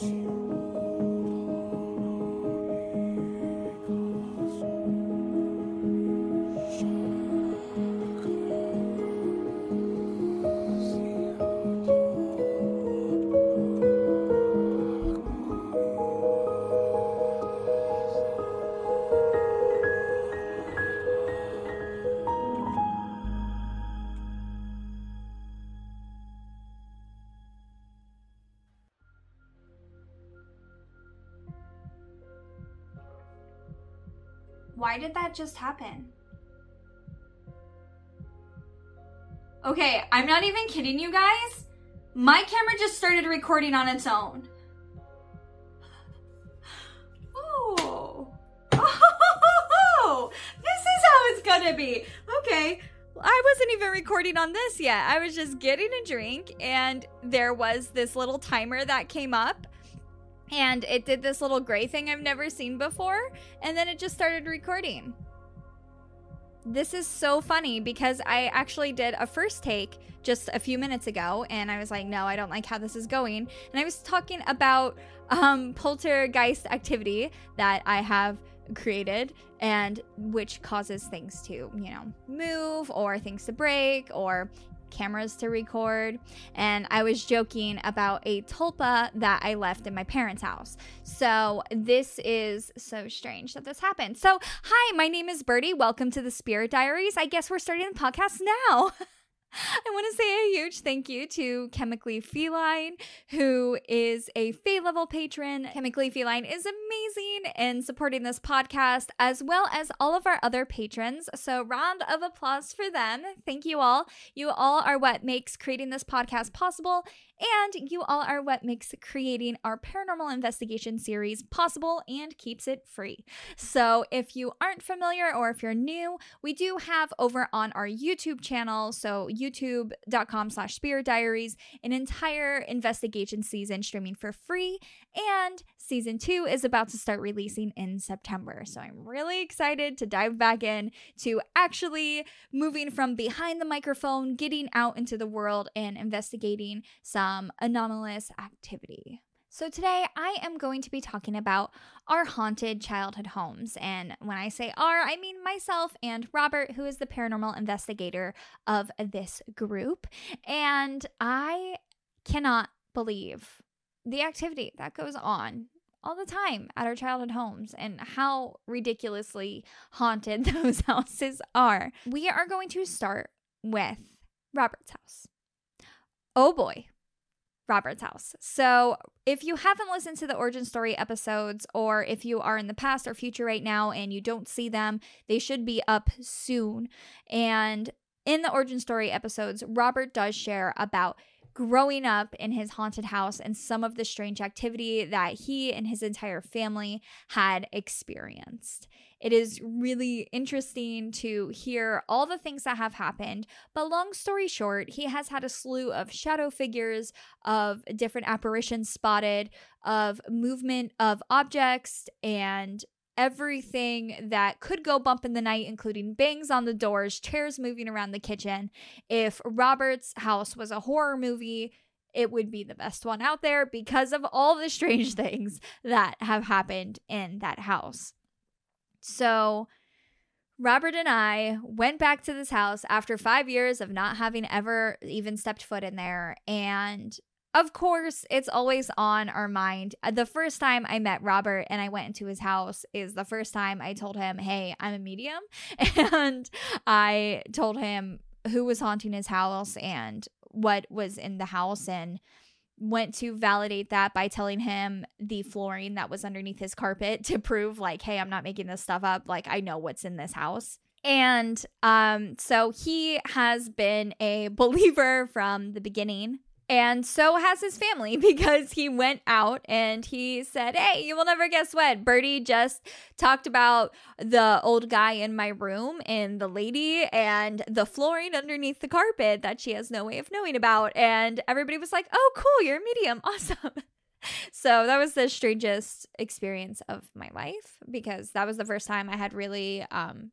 Why that just happen? Okay, I'm not even kidding you guys. My camera just started recording on its own. Oh. Oh, this is how it's gonna be. Okay. I wasn't even recording on this yet. I was just getting a drink, and there was this little timer that came up and it did this little gray thing I've never seen before, and then it just started recording. This is so funny because I actually did a first take just a few minutes ago, and I was like, no, I don't like how this is going. And I was talking about um, poltergeist activity that I have created and which causes things to, you know, move or things to break or cameras to record, and I was joking about a tulpa that I left in my parents' house. So this is so strange that this happened. So, hi, my name is Birdie. Welcome to the Spirit Diaries. I guess we're starting the podcast now. I want to say a huge thank you to Chemically Feline, who is a Fey level patron. Chemically Feline is amazing in supporting this podcast, as well as all of our other patrons. So, round of applause for them. Thank you all. You all are what makes creating this podcast possible and you all are what makes creating our paranormal investigation series possible and keeps it free. So, if you aren't familiar or if you're new, we do have over on our YouTube channel, so youtube.com slash spirit diaries, an entire investigation season streaming for free. And season two is about to start releasing in September. So I'm really excited to dive back in to actually moving from behind the microphone, getting out into the world, and investigating some Um, anomalous activity. So, today I am going to be talking about our haunted childhood homes. And when I say our, I mean myself and Robert, who is the paranormal investigator of this group. And I cannot believe the activity that goes on all the time at our childhood homes and how ridiculously haunted those houses are. We are going to start with Robert's house. Oh boy, Robert's house. So, if you haven't listened to the origin story episodes, or if you are in the past or future right now and you don't see them, they should be up soon. And in the origin story episodes, Robert does share about growing up in his haunted house and some of the strange activity that he and his entire family had experienced. It is really interesting to hear all the things that have happened. But long story short, he has had a slew of shadow figures, of different apparitions spotted, of movement of objects, and everything that could go bump in the night, including bangs on the doors, chairs moving around the kitchen. If Robert's house was a horror movie, it would be the best one out there because of all the strange things that have happened in that house. So, Robert and I went back to this house after five years of not having ever even stepped foot in there. And of course, it's always on our mind. Uh, the first time I met Robert and I went into his house is the first time I told him, Hey, I'm a medium. And I told him who was haunting his house and what was in the house and went to validate that by telling him the flooring that was underneath his carpet to prove like hey i'm not making this stuff up like i know what's in this house and um so he has been a believer from the beginning and so has his family because he went out and he said, Hey, you will never guess what? Birdie just talked about the old guy in my room and the lady and the flooring underneath the carpet that she has no way of knowing about. And everybody was like, Oh, cool, you're a medium. Awesome. so that was the strangest experience of my life because that was the first time I had really um,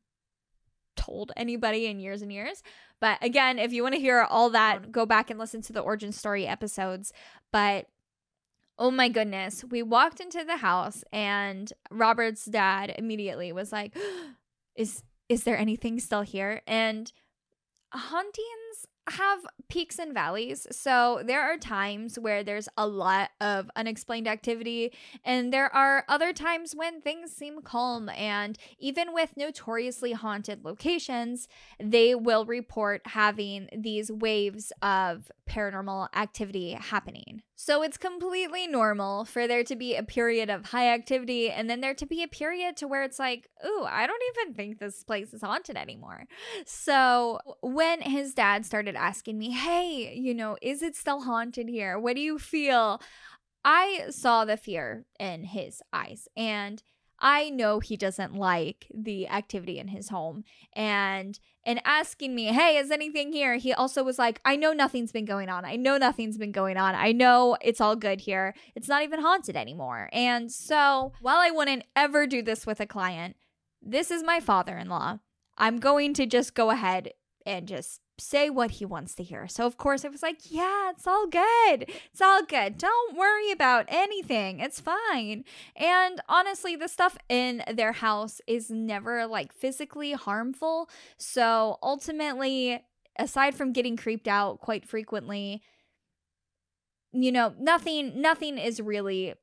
told anybody in years and years. But again, if you want to hear all that, go back and listen to the origin story episodes. But Oh my goodness. We walked into the house and Robert's dad immediately was like, "Is is there anything still here?" And hauntings have peaks and valleys. So there are times where there's a lot of unexplained activity, and there are other times when things seem calm. And even with notoriously haunted locations, they will report having these waves of paranormal activity happening. So it's completely normal for there to be a period of high activity and then there to be a period to where it's like, ooh, I don't even think this place is haunted anymore. So when his dad started asking me, hey, you know, is it still haunted here? What do you feel? I saw the fear in his eyes and I know he doesn't like the activity in his home. And and asking me, "Hey, is anything here?" He also was like, "I know nothing's been going on. I know nothing's been going on. I know it's all good here. It's not even haunted anymore." And so, while I wouldn't ever do this with a client, this is my father-in-law. I'm going to just go ahead and just say what he wants to hear. So, of course, I was like, yeah, it's all good. It's all good. Don't worry about anything. It's fine. And honestly, the stuff in their house is never like physically harmful. So, ultimately, aside from getting creeped out quite frequently, you know, nothing nothing is really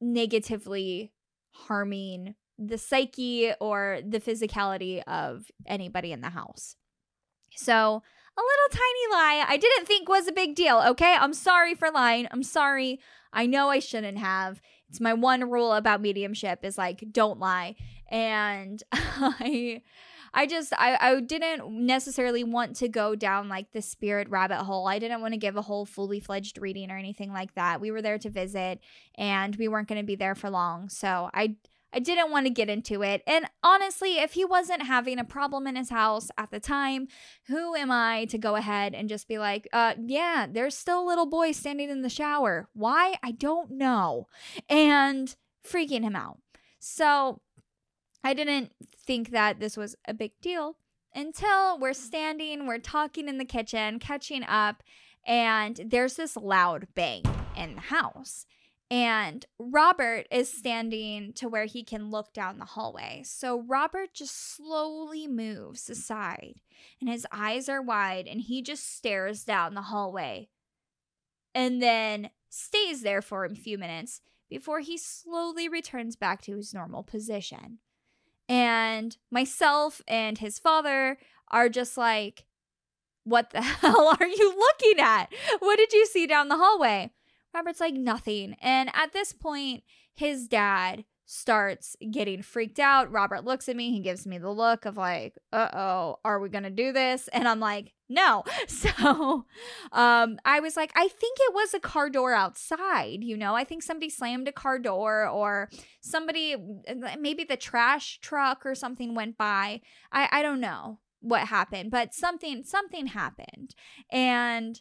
negatively harming the psyche or the physicality of anybody in the house. So, a little tiny lie I didn't think was a big deal, okay? I'm sorry for lying. I'm sorry. I know I shouldn't have. It's my one rule about mediumship is like don't lie. And I I just I, I didn't necessarily want to go down like the spirit rabbit hole. I didn't want to give a whole fully fledged reading or anything like that. We were there to visit and we weren't going to be there for long. So I I didn't want to get into it. And honestly, if he wasn't having a problem in his house at the time, who am I to go ahead and just be like, uh, yeah, there's still a little boy standing in the shower. Why? I don't know. And freaking him out. So I didn't think that this was a big deal until we're standing, we're talking in the kitchen, catching up, and there's this loud bang in the house. And Robert is standing to where he can look down the hallway. So Robert just slowly moves aside and his eyes are wide and he just stares down the hallway and then stays there for a few minutes before he slowly returns back to his normal position. And myself and his father are just like, What the hell are you looking at? What did you see down the hallway? Robert's like, nothing. And at this point, his dad starts getting freaked out. Robert looks at me. He gives me the look of like, uh oh, are we going to do this? And I'm like, no. So um, I was like, I think it was a car door outside. You know, I think somebody slammed a car door or somebody, maybe the trash truck or something went by. I, I don't know what happened, but something, something happened. And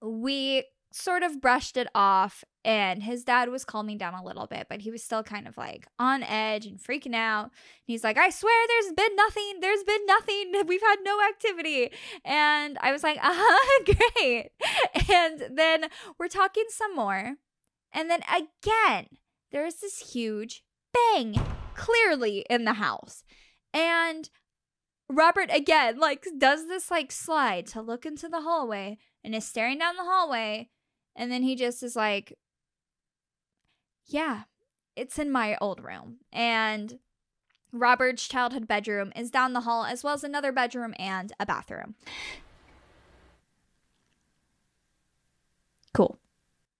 we sort of brushed it off and his dad was calming down a little bit but he was still kind of like on edge and freaking out. And he's like i swear there's been nothing there's been nothing we've had no activity. And i was like uh-huh great. And then we're talking some more and then again there's this huge bang clearly in the house. And robert again like does this like slide to look into the hallway and is staring down the hallway and then he just is like, yeah, it's in my old room. And Robert's childhood bedroom is down the hall, as well as another bedroom and a bathroom. Cool.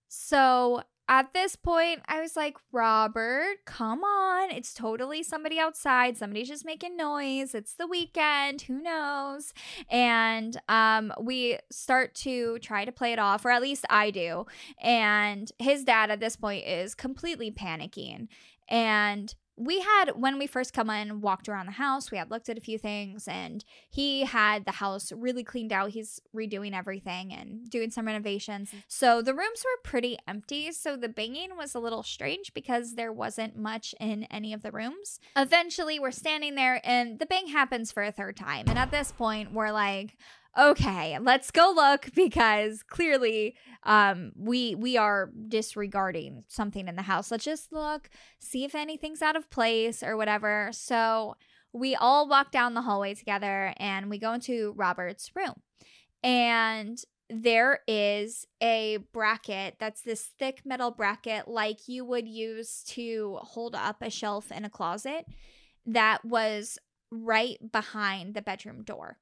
So at this point, I was like, Robert, come on. It's totally somebody outside. Somebody's just making noise. It's the weekend. Who knows? And um, we start to try to play it off, or at least I do. And his dad at this point is completely panicking. And we had when we first come in walked around the house we had looked at a few things and he had the house really cleaned out. He's redoing everything and doing some renovations. Mm-hmm. So the rooms were pretty empty. So the banging was a little strange because there wasn't much in any of the rooms. Eventually we're standing there and the bang happens for a third time. And at this point we're like okay, let's go look because clearly um we we are disregarding something in the house. Let's just look, see if anything's out of place or whatever. So we all walk down the hallway together and we go into Robert's room. And there is a bracket that's this thick metal bracket like you would use to hold up a shelf in a closet that was right behind the bedroom door.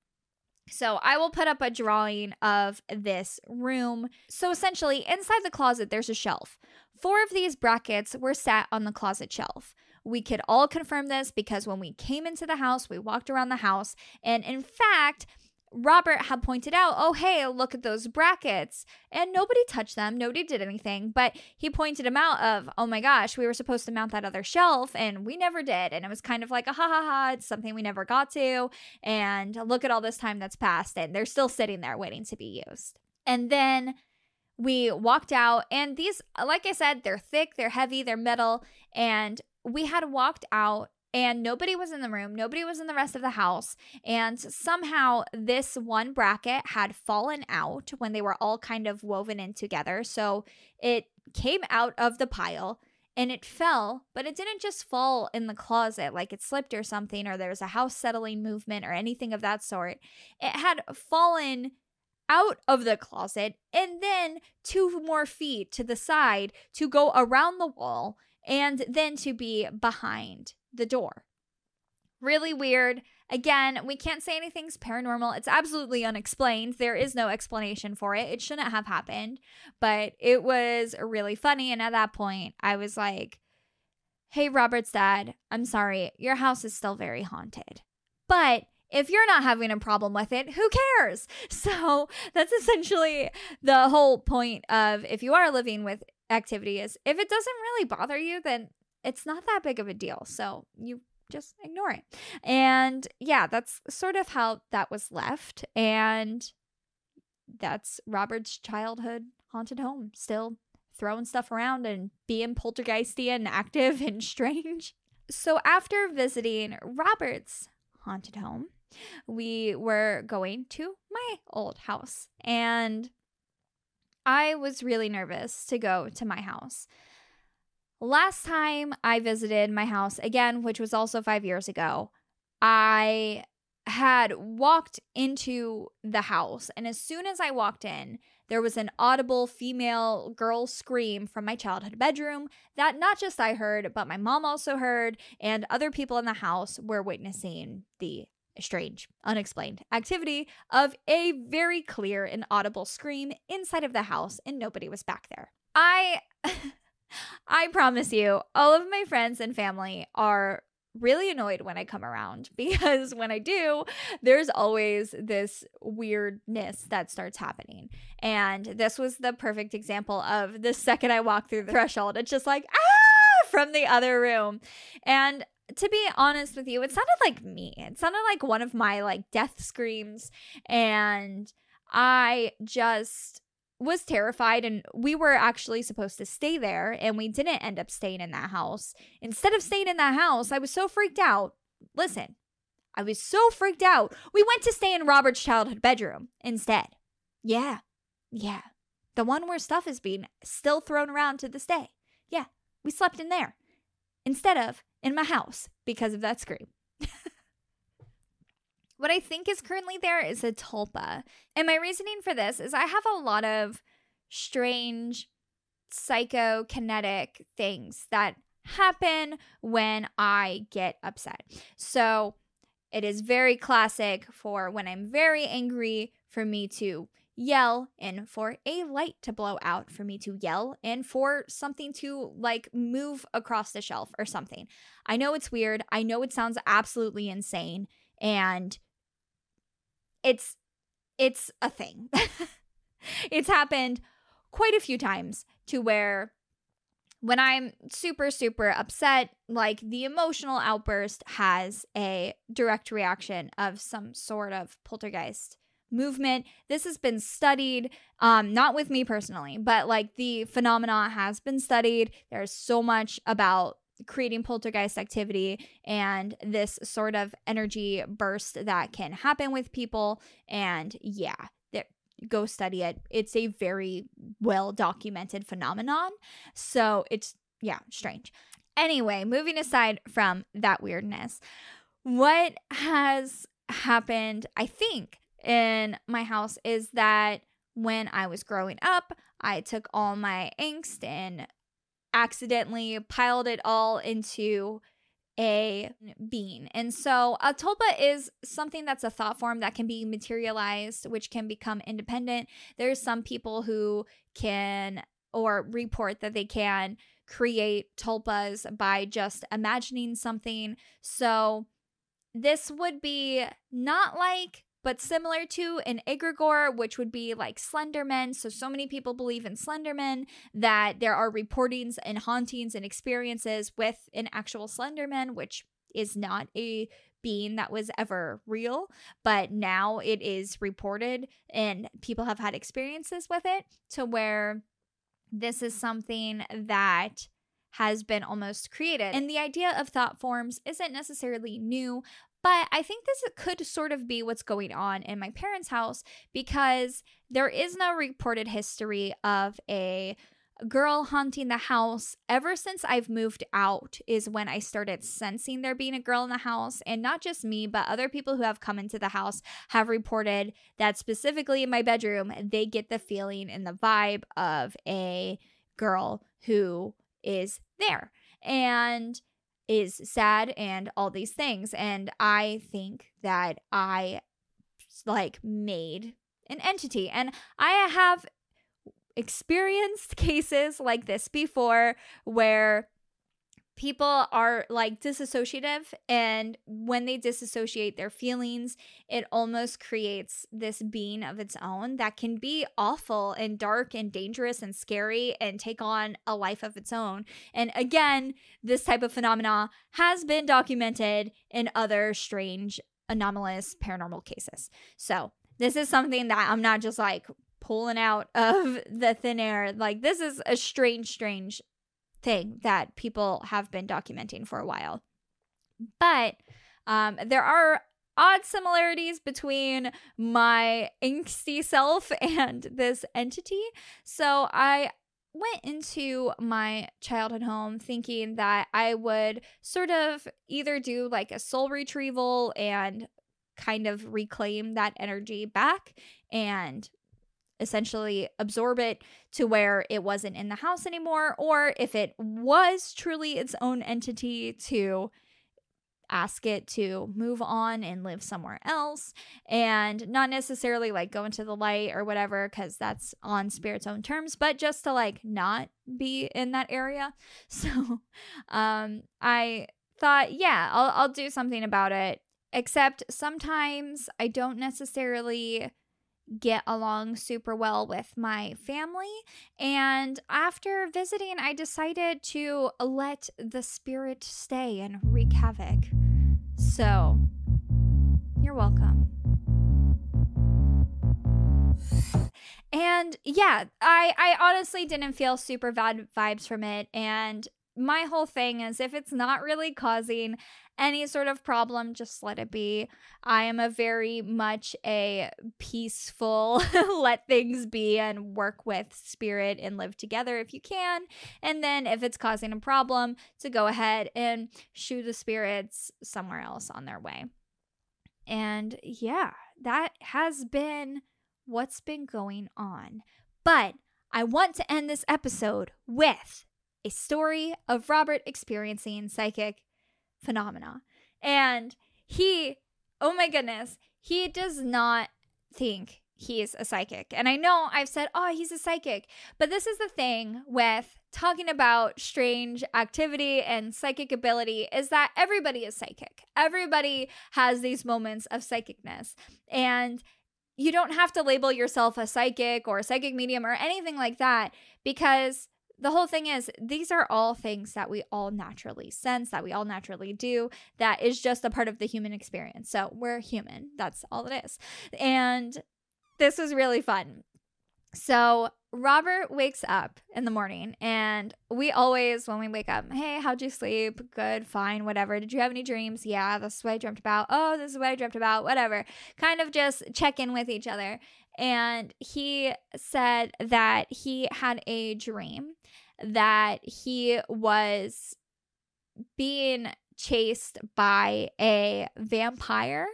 So I will put up a drawing of this room. So essentially, inside the closet, there's a shelf. Four of these brackets were sat on the closet shelf. We could all confirm this because when we came into the house, we walked around the house, and in fact, Robert had pointed out, oh, hey, look at those brackets. And nobody touched them. Nobody did anything. But he pointed them out of, oh my gosh, we were supposed to mount that other shelf and we never did. And it was kind of like a ha ha ha, it's something we never got to. And look at all this time that's passed and they're still sitting there waiting to be used. And then we walked out and these like i said they're thick they're heavy they're metal and we had walked out and nobody was in the room. Nobody was in the rest of the house. And somehow this one bracket had fallen out when they were all kind of woven in together. So it came out of the pile and it fell, but it didn't just fall in the closet like it slipped or something, or there was a house settling movement or anything of that sort. It had fallen out of the closet and then two more feet to the side to go around the wall and then to be behind the door. Really weird. Again, we can't say anything's paranormal. It's absolutely unexplained. There is no explanation for it. It shouldn't have happened, but it was really funny. And at that point, I was like, hey, Robert's dad, I'm sorry. Your house is still very haunted. But if you're not having a problem with it, who cares? So that's essentially the whole point of if you are living with activity is if it doesn't really bother you, then it's not that big of a deal. So you just ignore it. And yeah, that's sort of how that was left. And that's Robert's childhood haunted home, still throwing stuff around and being poltergeisty and active and strange. So after visiting Robert's haunted home, we were going to my old house. And I was really nervous to go to my house. Last time I visited my house, again, which was also five years ago, I had walked into the house. And as soon as I walked in, there was an audible female girl scream from my childhood bedroom that not just I heard, but my mom also heard, and other people in the house were witnessing the strange, unexplained activity of a very clear and audible scream inside of the house, and nobody was back there. I. I promise you, all of my friends and family are really annoyed when I come around because when I do, there's always this weirdness that starts happening. And this was the perfect example of the second I walk through the threshold, it's just like, ah, from the other room. And to be honest with you, it sounded like me. It sounded like one of my like death screams. And I just was terrified and we were actually supposed to stay there and we didn't end up staying in that house. Instead of staying in that house, I was so freaked out. Listen, I was so freaked out. We went to stay in Robert's childhood bedroom instead. Yeah. Yeah. The one where stuff is being still thrown around to this day. Yeah. We slept in there instead of in my house because of that scream. What I think is currently there is a tulpa. And my reasoning for this is I have a lot of strange psychokinetic things that happen when I get upset. So it is very classic for when I'm very angry for me to yell and for a light to blow out for me to yell and for something to like move across the shelf or something. I know it's weird. I know it sounds absolutely insane and it's it's a thing. it's happened quite a few times to where when I'm super, super upset, like the emotional outburst has a direct reaction of some sort of poltergeist movement. This has been studied, um, not with me personally, but like the phenomena has been studied. There's so much about creating poltergeist activity and this sort of energy burst that can happen with people. And yeah, go study it. It's a very well documented phenomenon. So it's, yeah, strange. Anyway, moving aside from that weirdness, what has happened, I think, in my house is that when I was growing up, I took all my angst and accidentally piled it all into a being. And so a tulpa is something that's a thought form that can be materialized, which can become independent. There's some people who can or report that they can create tulpas by just imagining something. So this would be not like but similar to an egregore, which would be like Slenderman. So, so many people believe in Slenderman that there are reportings and hauntings and experiences with an actual Slenderman, which is not a being that was ever real, but now it is reported and people have had experiences with it to where this is something that has been almost created. And the idea of thought forms isn't necessarily new, but I think this could sort of be what's going on in my parents' house because there is no reported history of a girl haunting the house ever since I've moved out is when I started sensing there being a girl in the house. And not just me but other people who have come into the house have reported that specifically in my bedroom they get the feeling and the vibe of a girl who is there. And is sad and all these things. And I think that I like made an entity. And I have experienced cases like this before where people are like disassociative and when they disassociate their feelings it almost creates this being of its own that can be awful and dark and dangerous and scary and take on a life of its own. And again this type of phenomena has been documented in other strange anomalous paranormal cases. So this is something that i'm not just like pulling out of the thin air. Like this is a strange strange thing that people have been documenting for a while. But um, there are odd similarities between my angsty self and this entity. So I went into my childhood home thinking that I would sort of either do like a soul retrieval and kind of reclaim that energy back and essentially absorb it to where it wasn't in the house anymore, or if it was truly its own entity, to ask it to move on and live somewhere else and not necessarily like go into the light or whatever because that's on spirit's own terms but just to like not be in that area. So um i thought yeah i'll, I'll do something about it except sometimes i don't necessarily get along super well with my family. And after visiting, I decided to let the spirit stay and wreak havoc. So, you're welcome. And yeah, I I honestly didn't feel super bad vibes from it and my whole thing is if it's not really causing any sort of problem, just let it be. I am a very much a peaceful, let things be and work with spirit and live together if you can. And then if it's causing a problem, to go ahead and shoo the spirits somewhere else on their way. And yeah, that has been what's been going on. But I want to end this episode with a story of Robert experiencing psychic phenomena. And he, oh my goodness, he does not think he's a psychic. And I know I've said, oh, he's a psychic. But this is the thing with talking about strange activity and psychic ability is that everybody is psychic. Everybody has these moments of psychicness. And you don't have to label yourself a psychic or a psychic medium or anything like that because the whole thing is these are all things that we all naturally sense that we all naturally do that is just a part of the human experience so we're human that's all it is and this was really fun so Robert wakes up in the morning, and we always, when we wake up, hey, how'd you sleep? Good, fine, whatever. Did you have any dreams? Yeah, this is what I dreamt about. Oh, this is what I dreamt about, whatever. Kind of just check in with each other. And he said that he had a dream that he was being chased by a vampire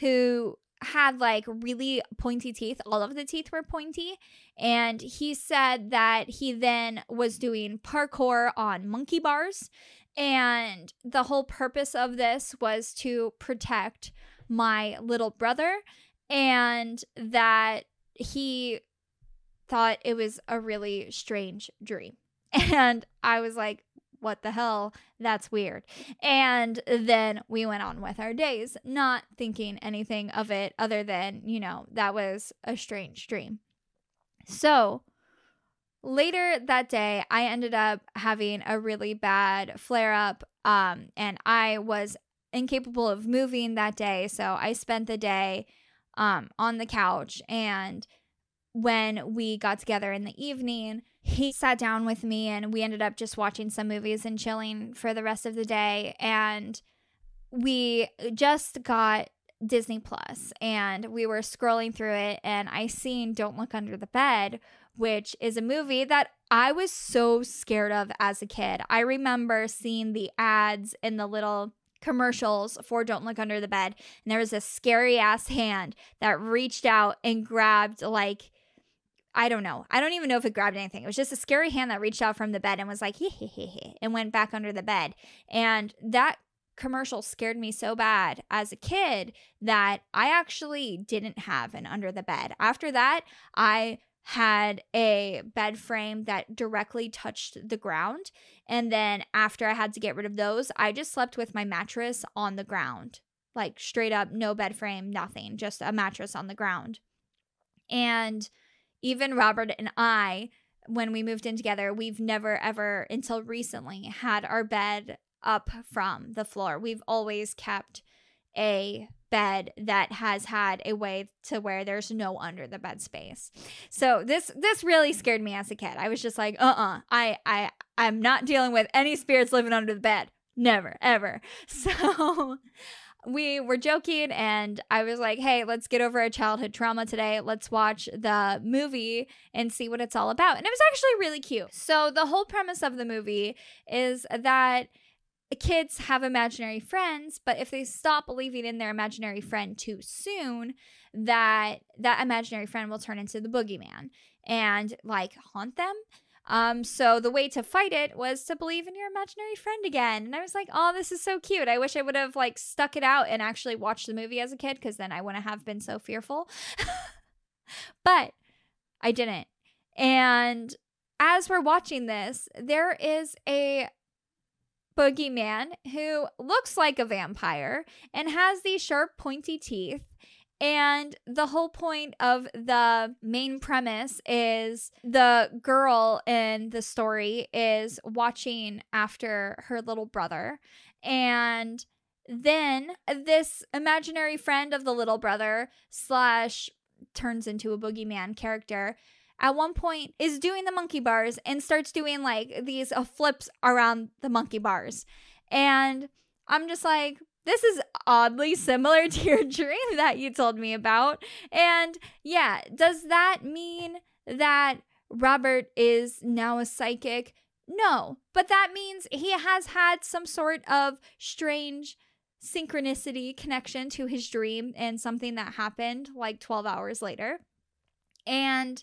who had like really pointy teeth. All of the teeth were pointy. And he said that he then was doing parkour on monkey bars. And the whole purpose of this was to protect my little brother. And that he thought it was a really strange dream. And I was like, what the hell? That's weird. And then we went on with our days, not thinking anything of it other than, you know, that was a strange dream. So later that day, I ended up having a really bad flare up. Um, and I was incapable of moving that day. So I spent the day um, on the couch. And when we got together in the evening, he sat down with me and we ended up just watching some movies and chilling for the rest of the day. And we just got Disney Plus and we were scrolling through it and I seen Don't Look Under the Bed, which is a movie that I was so scared of as a kid. I remember seeing the ads in the little commercials for Don't Look Under the Bed and there was a scary ass hand that reached out and grabbed like I don't know. I don't even know if it grabbed anything. It was just a scary hand that reached out from the bed and was like, hee hee hee hee, and went back under the bed. And that commercial scared me so bad as a kid that I actually didn't have an under the bed. After that, I had a bed frame that directly touched the ground. And then after I had to get rid of those, I just slept with my mattress on the ground. Like straight up, no bed frame, nothing, just a mattress on the ground. And even Robert and I, when we moved in together, we've never ever until recently had our bed up from the floor. We've always kept a bed that has had a way to where there's no under the bed space. So this this really scared me as a kid. I was just like, "Uh-uh. I I I'm not dealing with any spirits living under the bed. Never, ever." So we were joking and I was like, hey, let's get over a childhood trauma today. Let's watch the movie and see what it's all about. And it was actually really cute. So, the whole premise of the movie is that kids have imaginary friends, but if they stop believing in their imaginary friend too soon, that that imaginary friend will turn into the boogeyman and like haunt them um, so the way to fight it was to believe in your imaginary friend again. And I was like, oh, this is so cute. I wish I would have like stuck it out and actually watched the movie as a kid because then I wouldn't have been so fearful. but I didn't. And as we're watching this, there is a boogeyman who looks like a vampire and has these sharp, pointy teeth and the whole point of the main premise is the girl in the story is watching after her little brother. And then this imaginary friend of the little brother slash turns into a boogeyman character at one point is doing the monkey bars and starts doing like these uh, flips around the monkey bars. And I'm just like, this is oddly similar to your dream that you told me about. And yeah, does that mean that Robert is now a psychic? No, but that means he has had some sort of strange synchronicity connection to his dream and something that happened like 12 hours later. And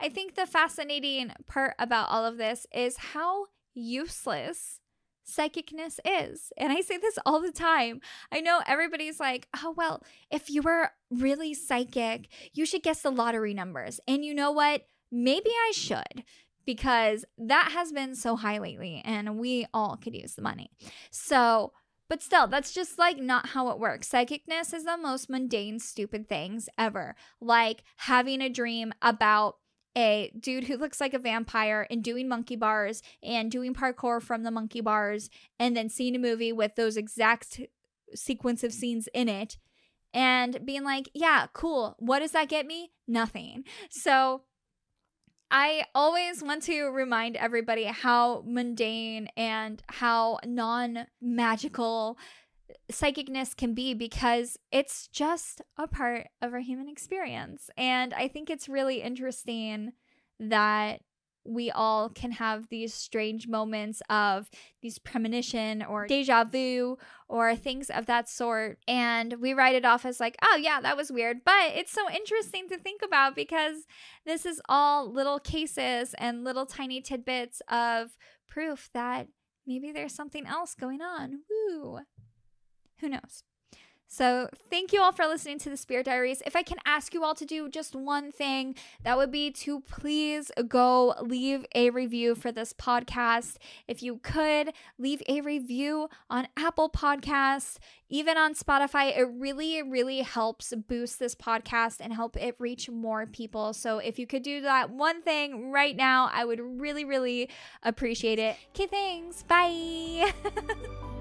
I think the fascinating part about all of this is how useless psychicness is. And I say this all the time. I know everybody's like, oh, well, if you were really psychic, you should guess the lottery numbers. And you know what? Maybe I should because that has been so high lately and we all could use the money. So, but still, that's just like not how it works. Psychicness is the most mundane, stupid things ever. Like having a dream about a dude who looks like a vampire and doing monkey bars and doing parkour from the monkey bars and then seeing a movie with those exact sequence of scenes in it and being like, yeah, cool. What does that get me? Nothing. So I always want to remind everybody how mundane and how non magical psychicness can be because it's just a part of our human experience. And I think it's really interesting that we all can have these strange moments of these premonition or deja vu or things of that sort. And we write it off as like, oh, yeah, that was weird. But it's so interesting to think about because this is all little cases and little tiny tidbits of proof that maybe there's something else going on. Woo. Who knows? So, thank you all for listening to the Spirit Diaries. If I can ask you all to do just one thing, that would be to please go leave a review for this podcast. If you could, leave a review on Apple Podcasts, even on Spotify. It really, really helps boost this podcast and help it reach more people. So, if you could do that one thing right now, I would really, really appreciate it. Okay, thanks. Bye.